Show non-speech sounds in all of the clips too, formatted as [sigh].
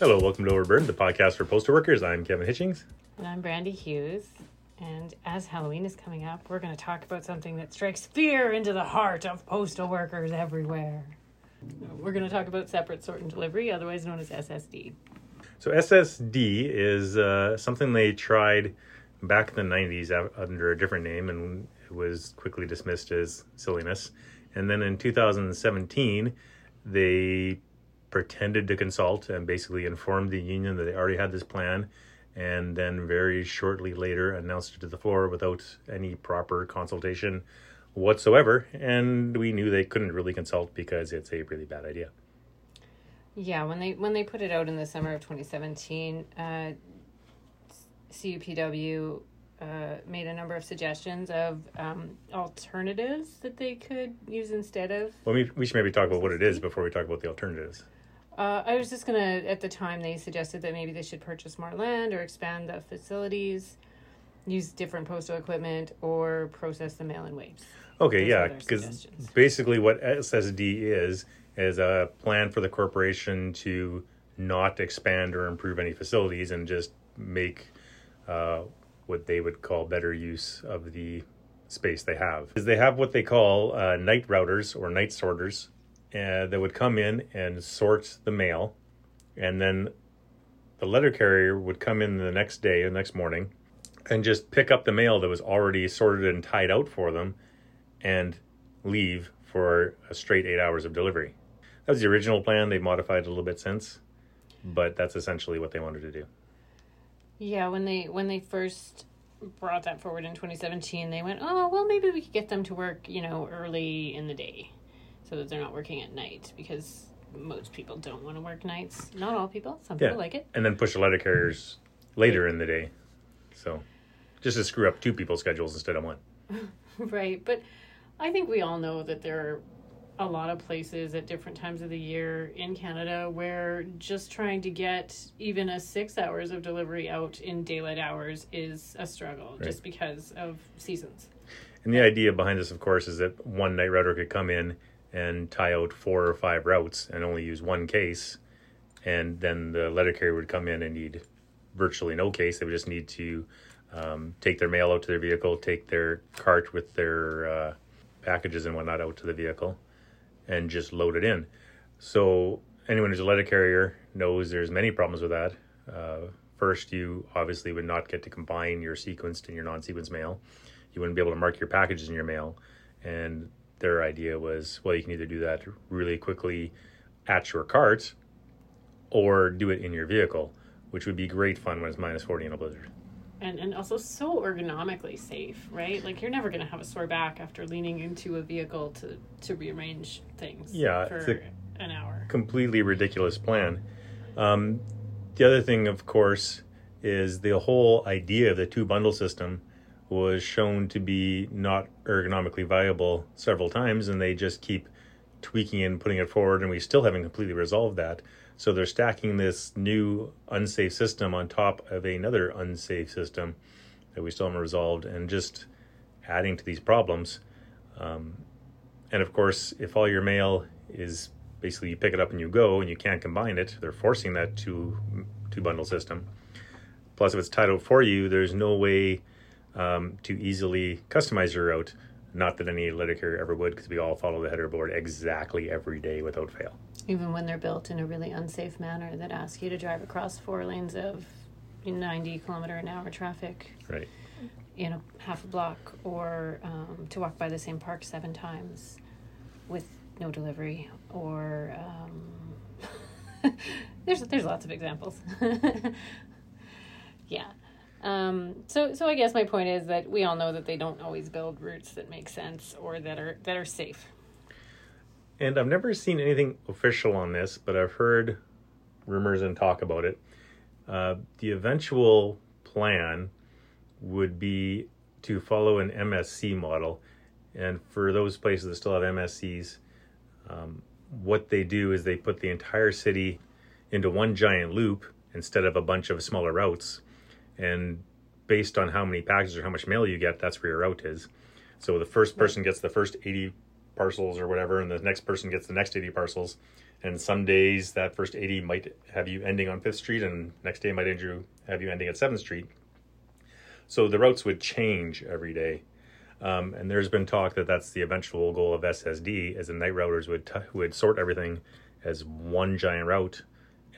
Hello, welcome to Overburdened, the podcast for postal workers. I'm Kevin Hitchings. And I'm Brandy Hughes. And as Halloween is coming up, we're going to talk about something that strikes fear into the heart of postal workers everywhere. We're going to talk about separate sort and delivery, otherwise known as SSD. So, SSD is uh, something they tried back in the 90s under a different name, and it was quickly dismissed as silliness. And then in 2017, they pretended to consult and basically informed the union that they already had this plan and then very shortly later announced it to the floor without any proper consultation whatsoever. And we knew they couldn't really consult because it's a really bad idea. Yeah when they when they put it out in the summer of 2017 uh, cupw uh, made a number of suggestions of um, alternatives that they could use instead of well we, we should maybe talk about what it is before we talk about the alternatives uh, I was just gonna. At the time, they suggested that maybe they should purchase more land or expand the facilities, use different postal equipment, or process the mail-in waves. Okay, Those yeah, because basically what SSD is is a plan for the corporation to not expand or improve any facilities and just make uh, what they would call better use of the space they have. Is they have what they call uh, night routers or night sorters uh, that would come in and sort the mail, and then the letter carrier would come in the next day, the next morning, and just pick up the mail that was already sorted and tied out for them, and leave for a straight eight hours of delivery. That was the original plan. They've modified a little bit since, but that's essentially what they wanted to do. Yeah, when they when they first brought that forward in 2017, they went, "Oh, well, maybe we could get them to work, you know, early in the day." So that they're not working at night because most people don't want to work nights. Not all people. Some yeah. people like it. And then push the letter carriers later in the day. So just to screw up two people's schedules instead of one. [laughs] right. But I think we all know that there are a lot of places at different times of the year in Canada where just trying to get even a six hours of delivery out in daylight hours is a struggle right. just because of seasons. And the idea behind this, of course, is that one night router could come in and tie out four or five routes and only use one case. And then the letter carrier would come in and need virtually no case. They would just need to um, take their mail out to their vehicle, take their cart with their uh, packages and whatnot out to the vehicle, and just load it in. So anyone who's a letter carrier knows there's many problems with that. Uh, first, you obviously would not get to combine your sequenced and your non-sequenced mail. You wouldn't be able to mark your packages in your mail, and their idea was well, you can either do that really quickly at your cart or do it in your vehicle, which would be great fun when it's minus 40 in a blizzard. And, and also so ergonomically safe, right? Like you're never going to have a sore back after leaning into a vehicle to, to rearrange things yeah, for an hour. Completely ridiculous plan. Um, the other thing, of course, is the whole idea of the two bundle system was shown to be not ergonomically viable several times, and they just keep tweaking and putting it forward, and we still haven't completely resolved that. So they're stacking this new unsafe system on top of another unsafe system that we still haven't resolved, and just adding to these problems. Um, and of course, if all your mail is basically you pick it up and you go, and you can't combine it, they're forcing that two two bundle system. Plus, if it's tied out for you, there's no way um, to easily customize your route. Not that any carrier ever would, because we all follow the header board exactly every day without fail. Even when they're built in a really unsafe manner that asks you to drive across four lanes of 90 kilometer an hour traffic. Right. In a half a block, or um, to walk by the same park seven times with no delivery, or um, [laughs] there's there's lots of examples. [laughs] yeah, um, so, so I guess my point is that we all know that they don't always build routes that make sense or that are that are safe. And I've never seen anything official on this, but I've heard rumors and talk about it. Uh, the eventual plan would be to follow an MSC model, and for those places that still have MSCs, um, what they do is they put the entire city into one giant loop instead of a bunch of smaller routes and based on how many packages or how much mail you get, that's where your route is. So the first person gets the first 80 parcels or whatever, and the next person gets the next 80 parcels. And some days that first 80 might have you ending on Fifth Street, and next day might end you, have you ending at Seventh Street. So the routes would change every day. Um, and there's been talk that that's the eventual goal of SSD, as the night routers would t- would sort everything as one giant route,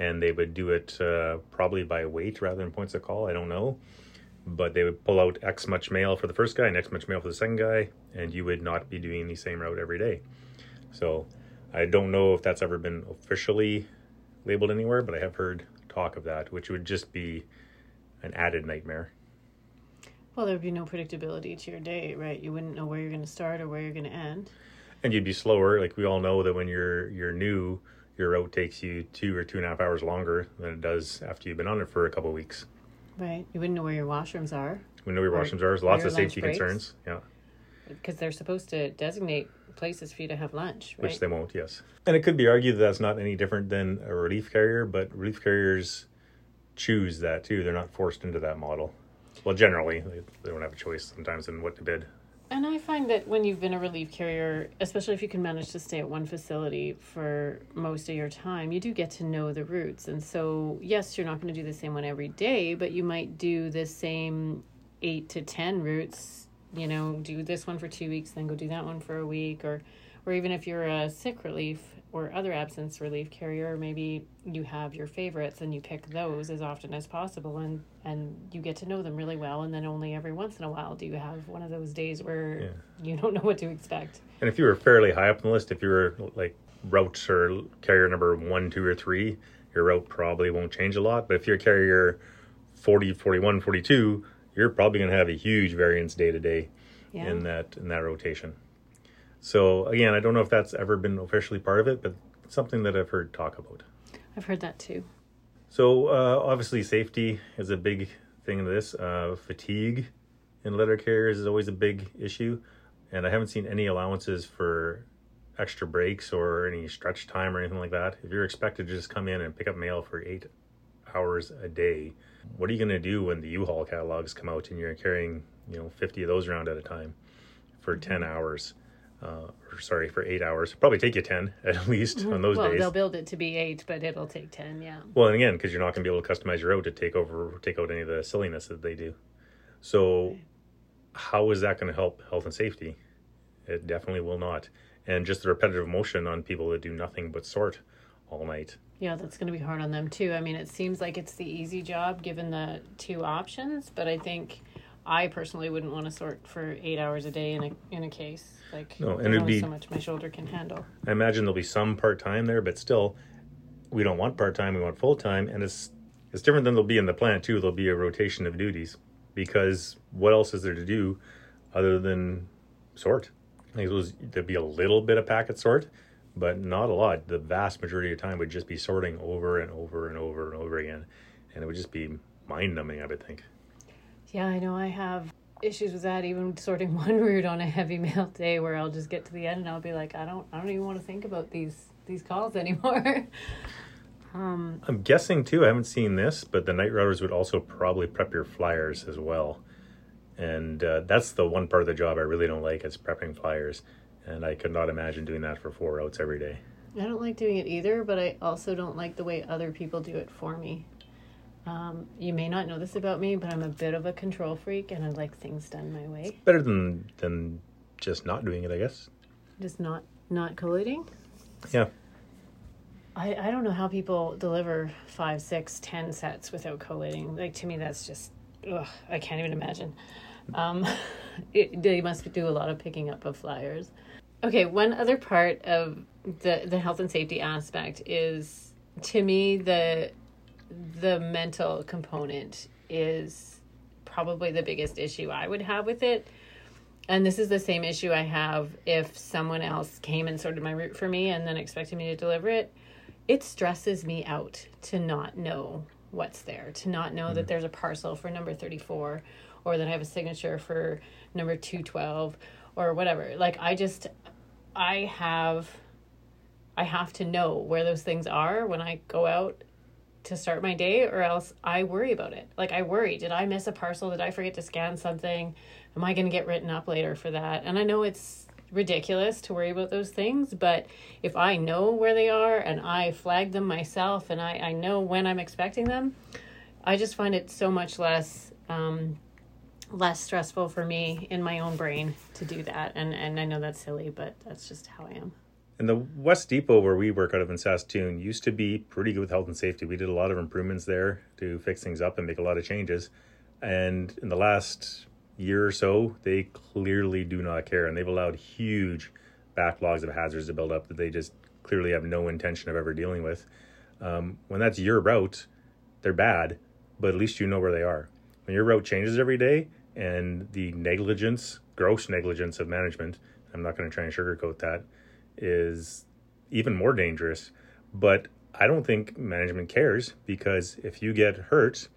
and they would do it uh, probably by weight rather than points of call. I don't know, but they would pull out X much mail for the first guy and X much mail for the second guy, and you would not be doing the same route every day. So I don't know if that's ever been officially labeled anywhere, but I have heard talk of that, which would just be an added nightmare. Well, there'd be no predictability to your day, right? You wouldn't know where you're going to start or where you're going to end. And you'd be slower. Like we all know that when you're you're new, your route takes you two or two and a half hours longer than it does after you've been on it for a couple weeks. Right. You wouldn't know where your washrooms are. We know where Or- washrooms are. There's lots of safety breaks. concerns. Yeah. because they're supposed to designate places for you to have lunch, right? which they won't. Yes, and it could be argued that that's not any different than a relief carrier, but relief carriers choose that too. They're not forced into that model. Well, generally, they, they don't have a choice sometimes in what to bid. And I find that when you've been a relief carrier, especially if you can manage to stay at one facility for most of your time, you do get to know the routes. And so, yes, you're not going to do the same one every day, but you might do the same eight to 10 routes, you know, do this one for two weeks, then go do that one for a week. Or, or even if you're a sick relief or other absence relief carrier, maybe you have your favorites and you pick those as often as possible and, and you get to know them really well. And then only every once in a while do you have one of those days where Yeah. you don't know what to expect. And if you were fairly high up on the list, if you were like routes or carrier number one, two, or three, your route probably won't change a lot. But if you're carrier 40, 41, 42, you're probably going to have a huge variance day to day in that in that rotation. So again, I don't know if that's ever been officially part of it, but something that I've heard talk about. I've heard that too. So uh, obviously, safety is a big thing in this. Uh, fatigue in letter carriers is always a big issue, and I haven't seen any allowances for extra breaks or any stretch time or anything like that. If you're expected to just come in and pick up mail for eight hours a day, what are you going to do when the U-Haul catalogs come out and you're carrying, you know, 50 of those around at a time for 10 hours? Uh, or sorry, for eight hours. Probably take you 10 [laughs] at least on those well, days. they'll build it to be eight, but it'll take ten. Yeah. Well, and again, because you're not going to be able to customize your route to take over, take out any of the silliness that they do. So, how is that going to help health and safety? It definitely will not. And just the repetitive motion on people that do nothing but sort all night. Yeah, that's going to be hard on them too. I mean, it seems like it's the easy job given the two options, but I think I personally wouldn't want to sort for eight hours a day in a in a case. Like, No, and it'd be- so much my shoulder can handle. I imagine there'll be some part time there, but still, we don't want part time. We want full time, and it's it's different than there'll be in the plant too. There'll be a rotation of duties because what else is there to do other than sort? I think was there'd be a little bit of packet sort, but not a lot. The vast majority of time would just be sorting over and over and over and over again, and it would just be mind numbing. I would think. Yeah, I know I have issues with that. Even sorting [laughs] one route on a heavy mail day, where I'll just get to the end and I'll be like, I don't, I don't even want to think about these these calls [laughs] anymore. um, I'm guessing too. I haven't seen this, but the night routers would also probably prep your flyers as well, and uh, that's the one part of the job I really don't like is prepping flyers, and I could not imagine doing that for four routes every day. I don't like doing it either, but I also don't like the way other people do it for me. Um, you may not know this about me, but I'm a bit of a control freak, and I like things done my way. Better than than just not doing it, I guess. Just not not collating. Yeah, I, I don't know how people deliver five, six, ten sets without collating. Like to me, that's just ugh, I can't even imagine. Um, [laughs] it, they must do a lot of picking up of flyers. Okay, one other part of the the health and safety aspect is to me the the mental component is probably the biggest issue I would have with it. And this is the same issue I have if someone else came and sorted my route for me and then expected me to deliver it. It stresses me out to not know what's there, to not know that mm. there's a parcel for number 34 or that I have a signature for number 212 or whatever. Like I just I have I have to know where those things are when I go out to start my day or else I worry about it. Like I worry, did I miss a parcel? Did I forget to scan something? Am I going to get written up later for that? And I know it's ridiculous to worry about those things. But if I know where they are and I flag them myself and I, I know when I'm expecting them, I just find it so much less um, less stressful for me in my own brain to do that. And and I know that's silly, but that's just how I am. And the West Depot, where we work out of in Saskatoon, used to be pretty good with health and safety. We did a lot of improvements there to fix things up and make a lot of changes. And in the last year or so, they clearly do not care. And they've allowed huge backlogs of hazards to build up that they just clearly have no intention of ever dealing with. Um, when that's your route, they're bad, but at least you know where they are. When your route changes every day and the negligence, gross negligence of management, I'm not going to try and sugarcoat that is even more dangerous. But I don't think management cares because if you get hurt,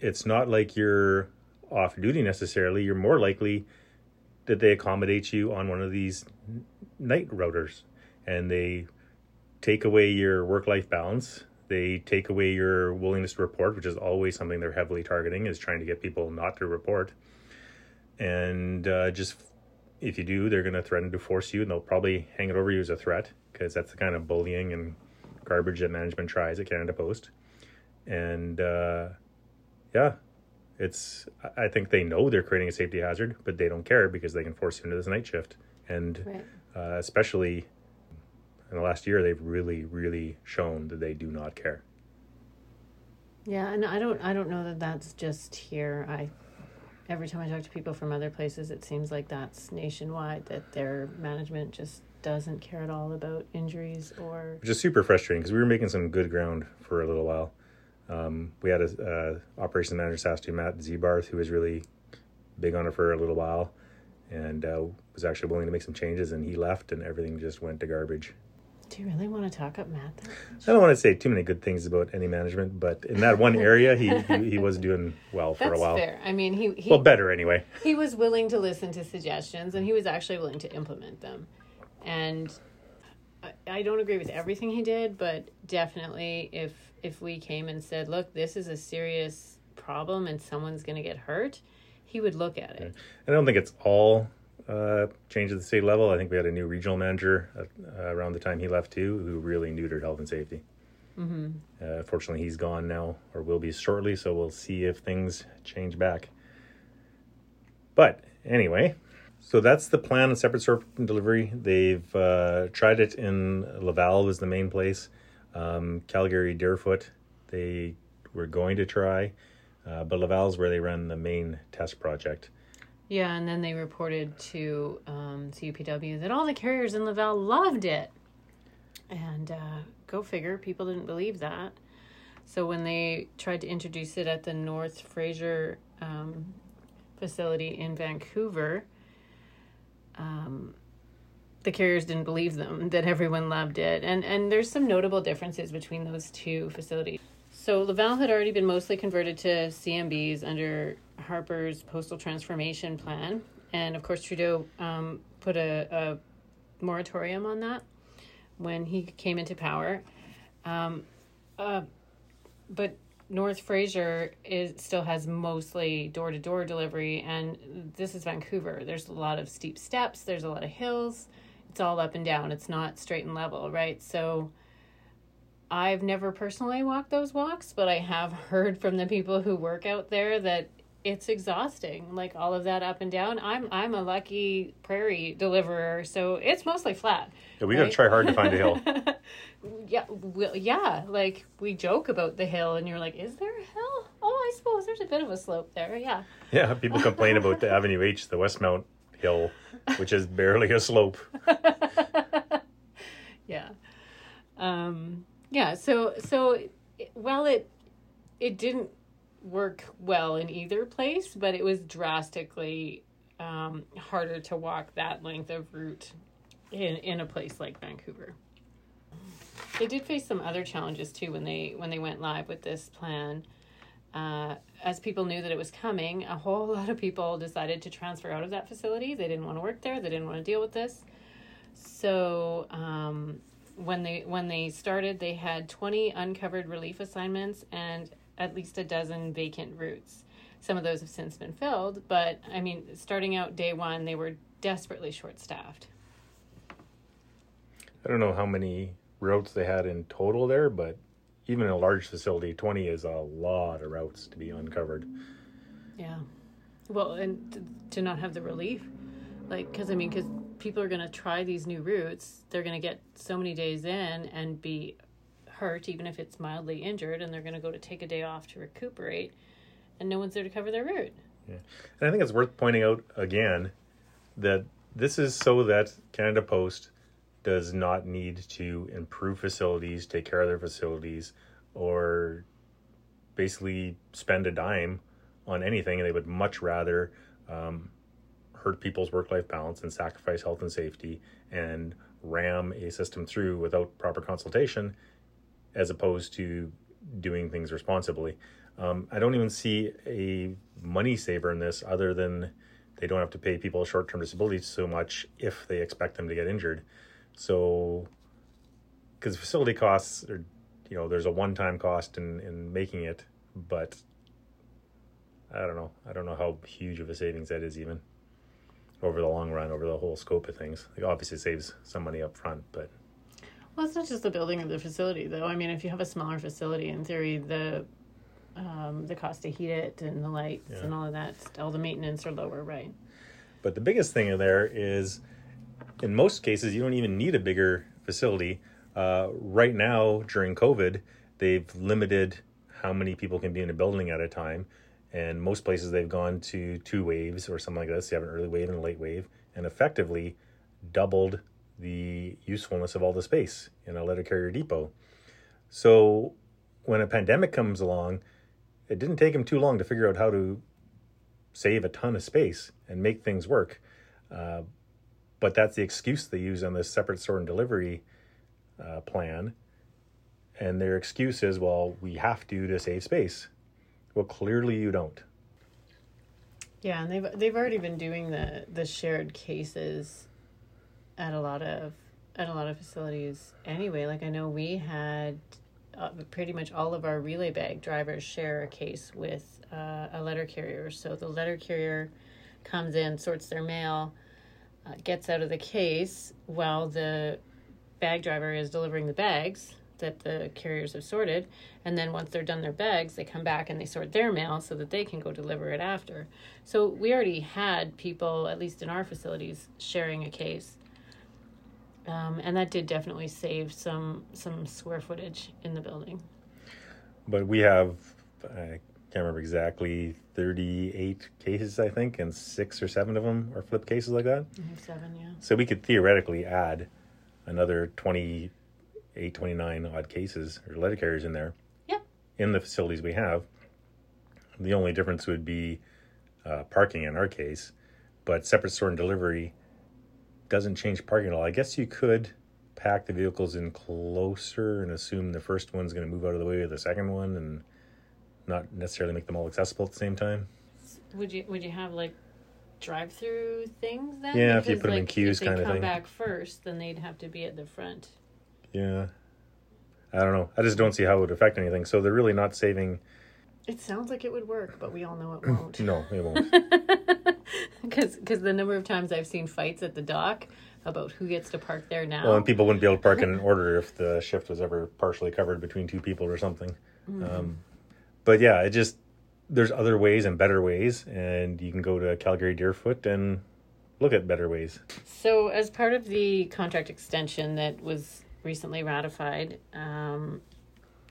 it's not like you're off duty necessarily. You're more likely that they accommodate you on one of these night routers and they take away your work life balance. They take away your willingness to report, which is always something they're heavily targeting, is trying to get people not to report. And uh, just if you do, they're going to threaten to force you, and they'll probably hang it over you as a threat because that's the kind of bullying and garbage that management tries at Canada Post. And uh, yeah, it's. I think they know they're creating a safety hazard, but they don't care because they can force you into this night shift. And Right. uh, especially in the last year, they've really, really shown that they do not care. Yeah, and I don't I don't know that that's just here. I every time I talk to people from other places, it seems like that's nationwide that their management just doesn't care at all about injuries or which is super frustrating because we were making some good ground for a little while. Um, we had a uh, operations manager, Saskatoon, Matt Zebarth, who was really big on it for a little while, and uh, was actually willing to make some changes. And he left, and everything just went to garbage. Do you really want to talk up Matt? I don't want to say too many good things about any management, but in that one area, he he, he was doing well for That's a while. fair. I mean, he he Well, better anyway. he was willing to listen to suggestions and he was actually willing to implement them. And I, I don't agree with everything he did, but definitely if if we came and said, "Look, this is a serious problem and someone's going to get hurt," he would look at it. And I don't think it's all uh, changed at the state level. I think we had a new regional manager uh, around the time he left too, who really neutered health and safety. Mm-hmm. Uh, fortunately, he's gone now, or will be shortly. So we'll see if things change back. But anyway, so that's the plan on separate sort delivery. They've uh, tried it in Laval was the main place. Um, Calgary Deerfoot they were going to try, uh, but Laval's where they run the main test project. Yeah, and then they reported to um, CUPW that all the carriers in Laval loved it. And uh, go figure, people didn't believe that. So when they tried to introduce it at the North Fraser um, facility in Vancouver, um, the carriers didn't believe them [laughs] that everyone loved it. And and there's some notable differences between those two facilities. So Laval had already been mostly converted to CMBs under Harper's postal transformation plan, and of course Trudeau um, put a, a moratorium on that when he came into power. Um, uh, but North Fraser is still has mostly door to door delivery, and this is Vancouver. There's a lot of steep steps. There's a lot of hills. It's all up and down. It's not straight and level, right? So. I've never personally walked those walks, but I have [laughs] heard from the people who work out there that it's exhausting. Like all of that up and down. I'm I'm a lucky prairie deliverer, so it's mostly flat. Yeah, we got to try hard to find a hill. [laughs] yeah, well, yeah. Like we joke about the hill, and you're like, "Is there a hill?" Oh, I suppose there's a bit of a slope there. Yeah, Yeah, people complain about the Avenue H, the Westmount Hill, which is barely a slope. [laughs] yeah, um, yeah. So so while it it didn't work well in either place, but it was drastically um, harder to walk that length of route in in a place like Vancouver. They did face some other challenges too when they when they went live with this plan. Uh, as people knew that it was coming, a whole lot of people decided to transfer out of that facility. They didn't want to work there. They didn't want to deal with this. So um, when they when they started, they had twenty uncovered relief assignments and at least a dozen vacant routes. Some of those have since been filled, but I mean, starting out day one, they were desperately short staffed. I don't know how many routes they had in total there, but even in a large facility, 20 is a lot of routes to be uncovered. Yeah. Well, and to, to not have the relief, like, because I mean, because people are going to try these new routes, they're going to get so many days in and be hurt, even if it's mildly injured, and they're going to go to take a day off to recuperate, and no one's there to cover their route. Yeah. And I think it's worth pointing out again that this is so that Canada Post does not need to improve facilities, take care of their facilities, or basically spend a dime on anything. They would much rather um, hurt people's work life balance and sacrifice health and safety and ram a system through without proper consultation as opposed to doing things responsibly. Um, I don't even see a money saver in this other than they don't have to pay people short term disability so much if they expect them to get injured. So, because facility costs are, you know, there's a one time cost in, in making it, but I don't know. I don't know how huge of a savings that is even over the long run, over the whole scope of things. Like obviously it saves some money up front, but Well, it's not just the building of the facility, though. I mean, if you have a smaller facility, in theory, the um, the cost to heat it and the lights Yeah. and all of that, all the maintenance are lower, right? But the biggest thing in there is, in most cases, you don't even need a bigger facility. Uh, right now, during COVID, they've limited how many people can be in a building at a time. And most places they've gone to two waves or something like this. You have an early wave and a late wave, and effectively doubled the usefulness of all the space in a letter carrier depot. So when a pandemic comes along, it didn't take them too long to figure out how to save a ton of space and make things work. Uh, but that's the excuse they use on this separate sort and delivery uh, plan. And their excuse is, well, we have to to save space. Well, clearly you don't. Yeah, and they've they've already been doing the the shared cases at a lot of at a lot of facilities anyway. Like I know we had uh, pretty much all of our relay bag drivers share a case with uh, a letter carrier. So the letter carrier comes in, sorts their mail, uh, gets out of the case while the bag driver is delivering the bags that the carriers have sorted. And then once they're done their bags, they come back and they sort their mail so that they can go deliver it after. So we already had people, at least in our facilities, sharing a case. Um, and that did definitely save some some square footage in the building. But we have, I can't remember exactly, 38 cases, I think, and six or seven of them are flip cases like that. I have seven, yeah. So we could theoretically add another 28, 29 odd cases or letter carriers in there. Yep. In the facilities we have. The only difference would be uh, parking in our case, but separate sort and delivery doesn't change parking at all. I guess you could pack the vehicles in closer and assume the first one's going to move out of the way of the second one and not necessarily make them all accessible at the same time. Would you would you have like drive through things then? Yeah, if you put 'em in like, queues if they kinda come thing. back first, then they'd have to be at the front. Yeah. I don't know. I just don't see how it would affect anything. So they're really not saving. It sounds like it would work, but we all know it won't. No, it won't. [laughs] Because the number of times I've seen fights at the dock about who gets to park there now. Well, and people wouldn't be able to park in an order if the shift was ever partially covered between two people or something. Um, but yeah, it just there's other ways and better ways, and you can go to Calgary Deerfoot and look at better ways. So, as part of the contract extension that was recently ratified, um,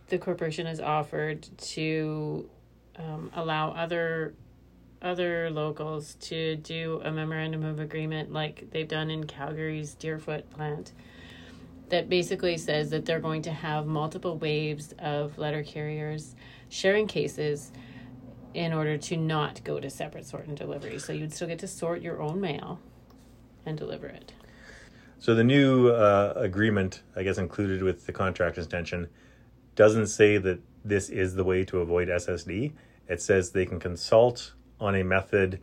the corporation has offered to um, allow other other locals to do a memorandum of agreement like they've done in Calgary's Deerfoot plant that basically says that they're going to have multiple waves of letter carriers sharing cases in order to not go to separate sort and delivery. So you'd still get to sort your own mail and deliver it. So the new uh, agreement, I guess, included with the contract extension, doesn't say that this is the way to avoid SSD. It says they can consult on a method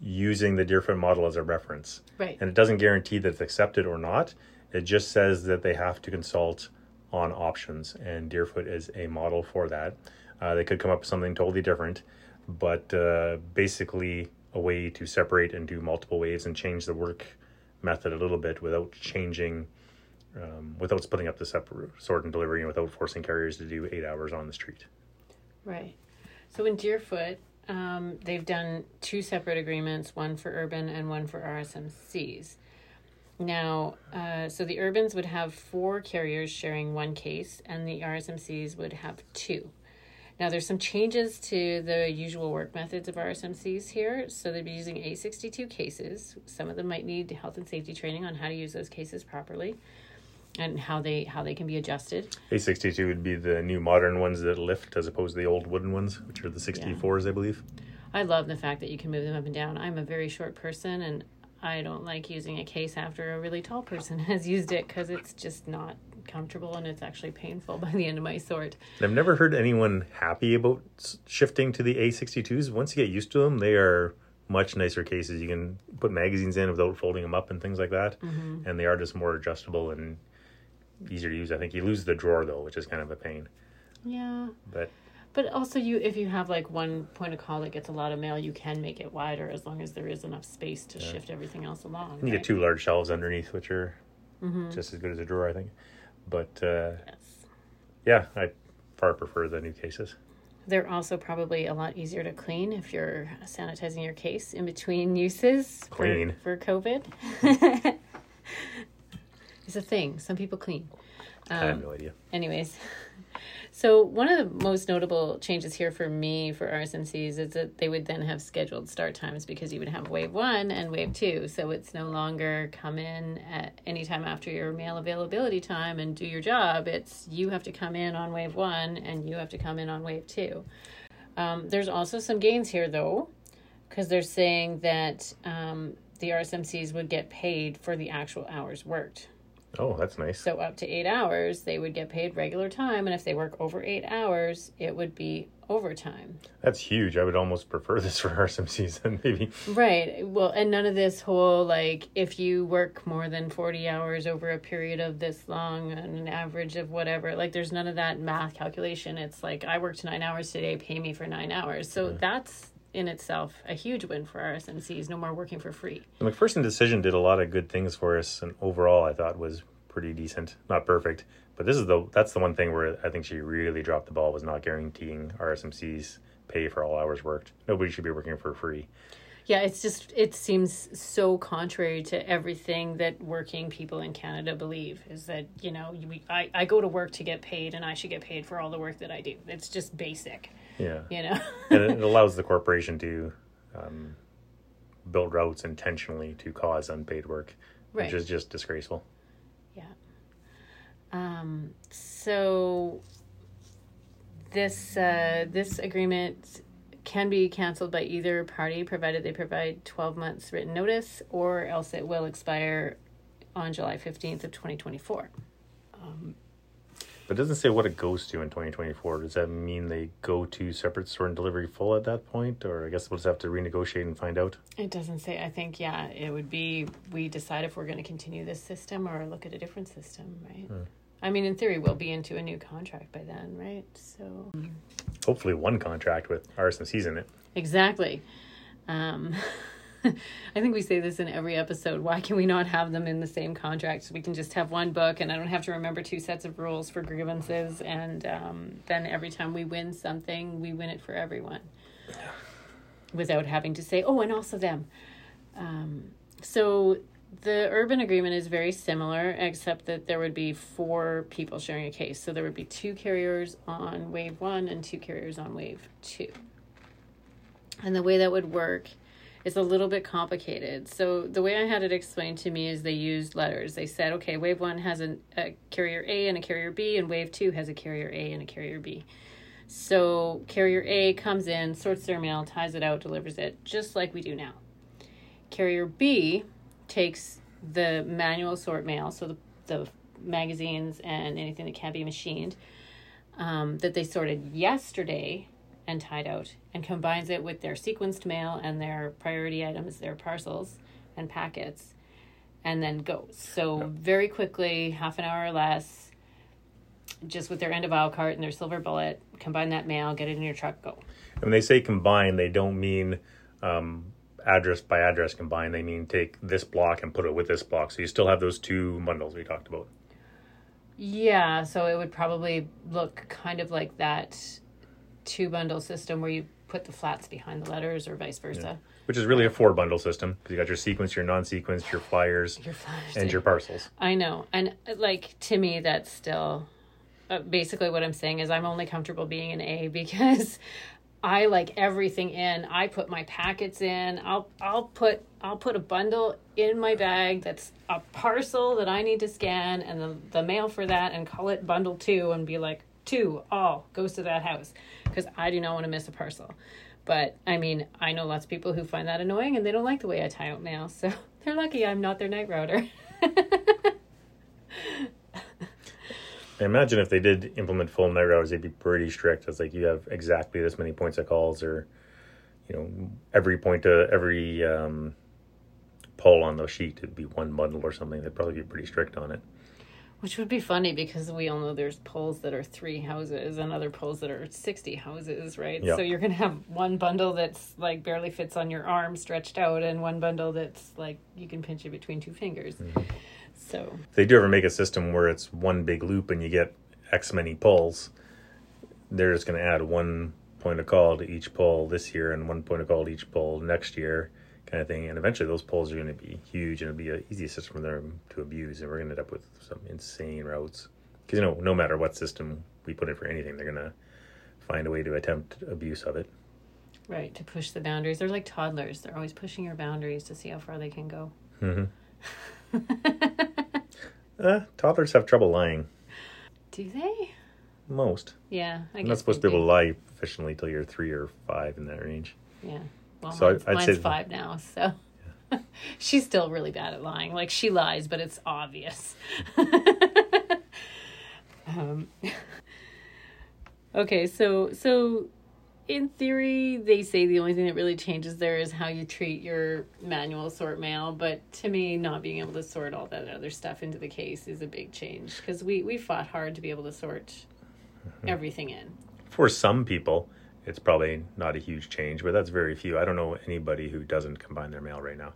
using the Deerfoot model as a reference. Right. And it doesn't guarantee that it's accepted or not. It just says that they have to consult on options, and Deerfoot is a model for that. Uh, they could come up with something totally different, but uh, basically, a way to separate and do multiple waves and change the work method a little bit without changing, um, without splitting up the separate sort and delivery and without forcing carriers to do eight hours on the street. Right. So in Deerfoot, um, they've done two separate agreements, one for urban and one for RSMCs. Now, uh, so the urbans would have four carriers sharing one case, and the RSMCs would have two. Now, there's some changes to the usual work methods of RSMCs here. So they'd be using A62 cases. Some of them might need health and safety training on how to use those cases properly and how they how they can be adjusted. A62 would be the new modern ones that lift as opposed to the old wooden ones, which are the 64s, I believe. I love the fact that you can move them up and down. I'm a very short person and I don't like using a case after a really tall person [laughs] has used it because it's just not comfortable and it's actually painful [laughs] by the end of my sort. I've never heard anyone happy about shifting to the A62s. Once you get used to them, they are much nicer cases. You can put magazines in without folding them up and things like that. Mm-hmm. And they are just more adjustable and easier to use. I think you lose the drawer though, which is kind of a pain. Yeah. But But also you if you have like one point of call that gets a lot of mail, you can make it wider as long as there is enough space to shift everything else along. you right? get two large shelves underneath, which are Mm-hmm. just as good as a drawer, I think. But uh, Yes. yeah, I far prefer the new cases. They're also probably a lot easier to clean if you're sanitizing your case in between uses for- Clean. for, COVID. [laughs] it's a thing. Some people clean. I Um, have no idea. anyways [laughs] so one of the most notable changes here for me for rsmcs is that they would then have scheduled start times because you would have wave one and wave two so it's no longer come in at any time after your mail availability time and do your job it's you have to come in on wave one and you have to come in on wave two um, there's also some gains here though because they're saying that um, the rsmcs would get paid for the actual hours worked Oh, that's nice. so up to eight hours, they would get paid regular time, and if they work over eight hours, it would be overtime. That's huge. I would almost prefer [laughs] this for RSMCs season, [laughs] maybe. Right. Well, and none of this whole like if you work more than forty hours over a period of this long, and an average of whatever. Like, there's none of that math calculation. It's like I worked nine hours today, pay me for nine hours. So mm-hmm. that's in itself a huge win for RSMCs. No more working for free. The MacPherson decision did a lot of good things for us, and overall, I thought was pretty decent. Not perfect, but this is the that's the one thing where I think she really dropped the ball was not guaranteeing RSMC's pay for all hours worked. Nobody should be working for free. Yeah, it's just it seems so contrary to everything that working people in Canada believe is that, you know, we, I, I go to work to get paid and I should get paid for all the work that I do. It's just basic, Yeah, you know. [laughs] and it [laughs] allows the corporation to um, build routes intentionally to cause unpaid work, Right. which is just disgraceful. yeah. Um so this uh this agreement can be canceled by either party provided they provide 12 months written notice or else it will expire on July 15th of 2024. But it doesn't say what it goes to in 2024. Does that mean they go to separate sort and delivery full at that point? Or I guess we'll just have to renegotiate and find out. It doesn't say. I think, yeah, it would be we decide if we're going to continue this system or look at a different system, right? I mean, in theory, we'll be into a new contract by then, right? So, Hopefully, one contract with RSMC's in it. exactly. Um, [laughs] [laughs] I think we say this in every episode. Why can we not have them in the same contract? So we can just have one book, and I don't have to remember two sets of rules for grievances. And um, then every time we win something, we win it for everyone without having to say, oh, and also them. Um, so the urban agreement is very similar, except that there would be four people sharing a case. So there would be two carriers on wave one and two carriers on wave two. And the way that would work is a little bit complicated. So the way I had it explained to me is they used letters. They said, okay, wave one has an, a carrier A and a carrier B, and wave two has a carrier A and a carrier B. So carrier A comes in, sorts their mail, ties it out, delivers it, just like we do now. Carrier B takes the manual sort mail, so the, the magazines and anything that can't be machined, um, that they sorted yesterday and tied out, and combines it with their sequenced mail and their priority items, their parcels and packets, and then goes. So very quickly, half an hour or less, just with their end of aisle cart and their silver bullet, combine that mail, get it in your truck, go. And when they say combine, they don't mean um, address by address combine. they mean take this block and put it with this block. So you still have those two bundles we talked about. Yeah, so it would probably look kind of like that two bundle system where you put the flats behind the letters or vice versa. Which is really a four bundle system because you got your sequence, your non sequence, your flyers, Your flyers. and your parcels. I know. And like to me that's still uh, basically what I'm saying is I'm only comfortable being an A [laughs] because I like everything in. I put my packets in. I'll I'll put I'll put a bundle in my bag that's a parcel that I need to scan and the the mail for that and call it bundle 2 and be like 2 all goes to that house because I do not want to miss a parcel. But I mean, I know lots of people who find that annoying and they don't like the way I tie out mail. So [laughs] they're lucky I'm not their night router. I imagine if they did implement full night routers, they'd be pretty strict. It's like you have exactly this many points of calls, or you know, every point to every um, pole on the sheet would be one bundle or something. They'd probably be pretty strict on it. Which would be funny because we all know there's poles that are three houses and other poles that are 60 houses, right? Yeah. So you're going to have one bundle that's like barely fits on your arm stretched out and one bundle that's like you can pinch it between two fingers. Mm-hmm. So, If they do ever make a system where it's one big loop and you get X many poles, they're just going to add one point of call to each pole this year and one point of call to each pole next year, kind of thing. And eventually, those poles are going to be huge and it'll be an easy system for them to abuse, and we're going to end up with some insane routes. Because you know, no matter what system we put in for anything, they're going to find a way to attempt abuse of it. right, to push the boundaries. They're like toddlers. They're always pushing your boundaries to see how far they can go. hmm [laughs] uh, toddlers have trouble lying. Do they? Most. Yeah, I You're not supposed to be able to lie efficiently till you're three or five in that range. Yeah. Well, So mine's, I'd mine's say- five now, so [laughs] she's still really bad at lying. Like she lies, but it's obvious. [laughs] um, [laughs] okay, so so in theory, they say the only thing that really changes there is how you treat your manual sort mail. But to me, not being able to sort all that other stuff into the case is a big change because we we fought hard to be able to sort everything in. For some people, it's probably not a huge change, but that's very few. I don't know anybody who doesn't combine their mail right now.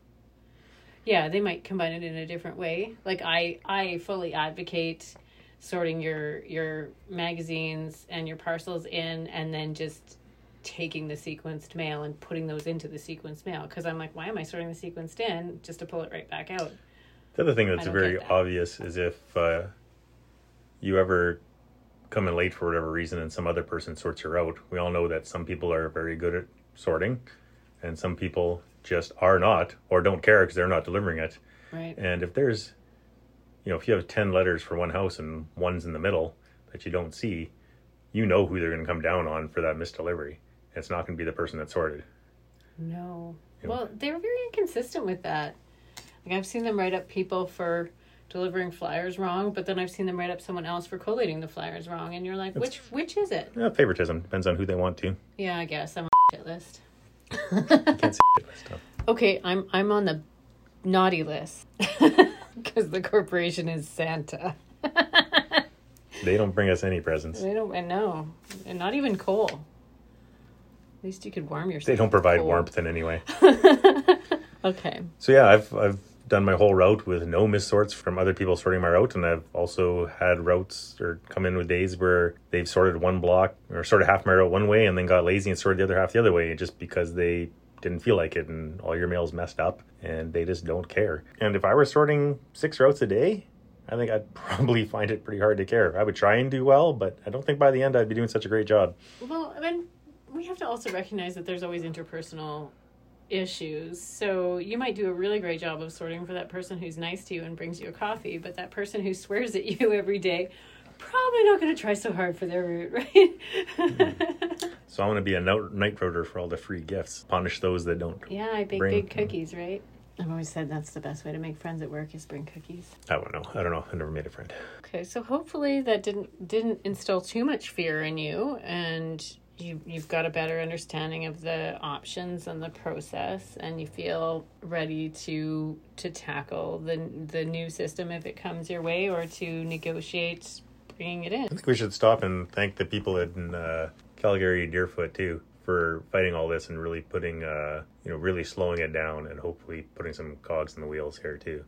Yeah, they might combine it in a different way. Like I I fully advocate sorting your your magazines and your parcels in and then just taking the sequenced mail and putting those into the sequenced mail because I'm like why am I sorting the sequenced in just to pull it right back out? The other thing that's very that. obvious is if uh, you ever come in late for whatever reason and some other person sorts your out. We all know that some people are very good at sorting and some people just are not or don't care because they're not delivering it. Right. And if there's, you know, if you have 10 letters for one house and one's in the middle that you don't see, you know who they're going to come down on for that misdelivery. It's not going to be the person that sorted. No. Yeah. Well, they're very inconsistent with that. Like I've seen them write up people for delivering flyers wrong, but then I've seen them write up someone else for collating the flyers wrong, and you're like, which which is it? Yeah, favoritism depends on who they want to. Yeah, I guess I'm on [laughs] shit list. can't say this stuff. Okay, I'm I'm on the naughty list [laughs] because the corporation is Santa. [laughs] They don't bring us any presents. They don't. I know, and not even coal. At least you could warm yourself. They don't provide Coal. warmth in any way. Okay. So yeah, I've I've done my whole route with no missorts from other people sorting my route, and I've also had routes or come in with days where they've sorted one block or sorted half my route one way and then got lazy and sorted the other half the other way just because they didn't feel like it and all your mail's messed up and they just don't care. And if I were sorting six routes a day, I think I'd [laughs] probably find it pretty hard to care. I would try and do well, but I don't think by the end I'd be doing such a great job. Well, I mean, we have to also recognize that there's always interpersonal issues. So you might do a really great job of sorting for that person who's nice to you and brings you a coffee, but that person who swears at [laughs] you every day probably not going to try so hard for their route, [laughs] right? [laughs] So I want to be a night router for all the free gifts. Punish those that don't. yeah, I bake Bring- big cookies, right? I've always said that's the best way to make friends at work is bring cookies. I don't know. I don't know. I never made a friend. Okay, so hopefully that didn't didn't instill too much fear in you, and you you've got a better understanding of the options and the process, and you feel ready to to tackle the the new system if it comes your way, or to negotiate bringing it in. I think we should stop and thank the people in uh, Calgary Deerfoot too for fighting all this and really putting, uh, you know, really slowing it down and hopefully putting some cogs in the wheels here too.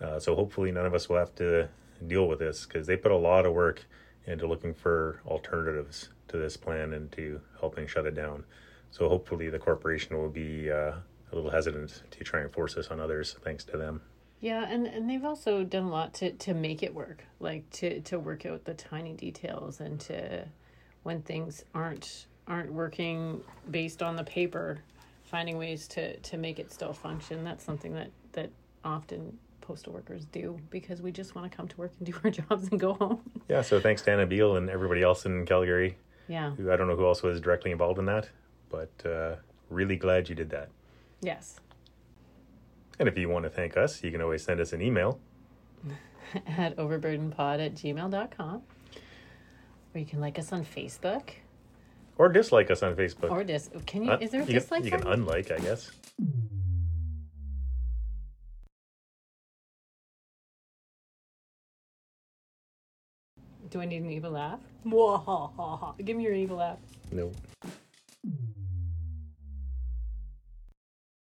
Uh, so hopefully none of us will have to deal with this because they put a lot of work into looking for alternatives to this plan and to helping shut it down. So hopefully the corporation will be uh, a little hesitant to try and force this on others, thanks to them. Yeah, and, and they've also done a lot to, to make it work, like to, to work out the tiny details and to when things aren't aren't working based on the paper, finding ways to, to make it still function. That's something that, that often postal workers do because we just want to come to work and do our [laughs] jobs and go home. Yeah, so thanks to Anna Beal and everybody else in Calgary. Yeah. Who I don't know who else was directly involved in that, but uh, really glad you did that. Yes. And if you want to thank us, you can always send us an email. [laughs] at overburdenpod at gmail.com. Or you can like us on Facebook. Or dislike us on Facebook. Or dis can you Uh, is there a you dislike Can, you can unlike, I guess. Do I need an evil laugh? Give me your evil laugh. Nope.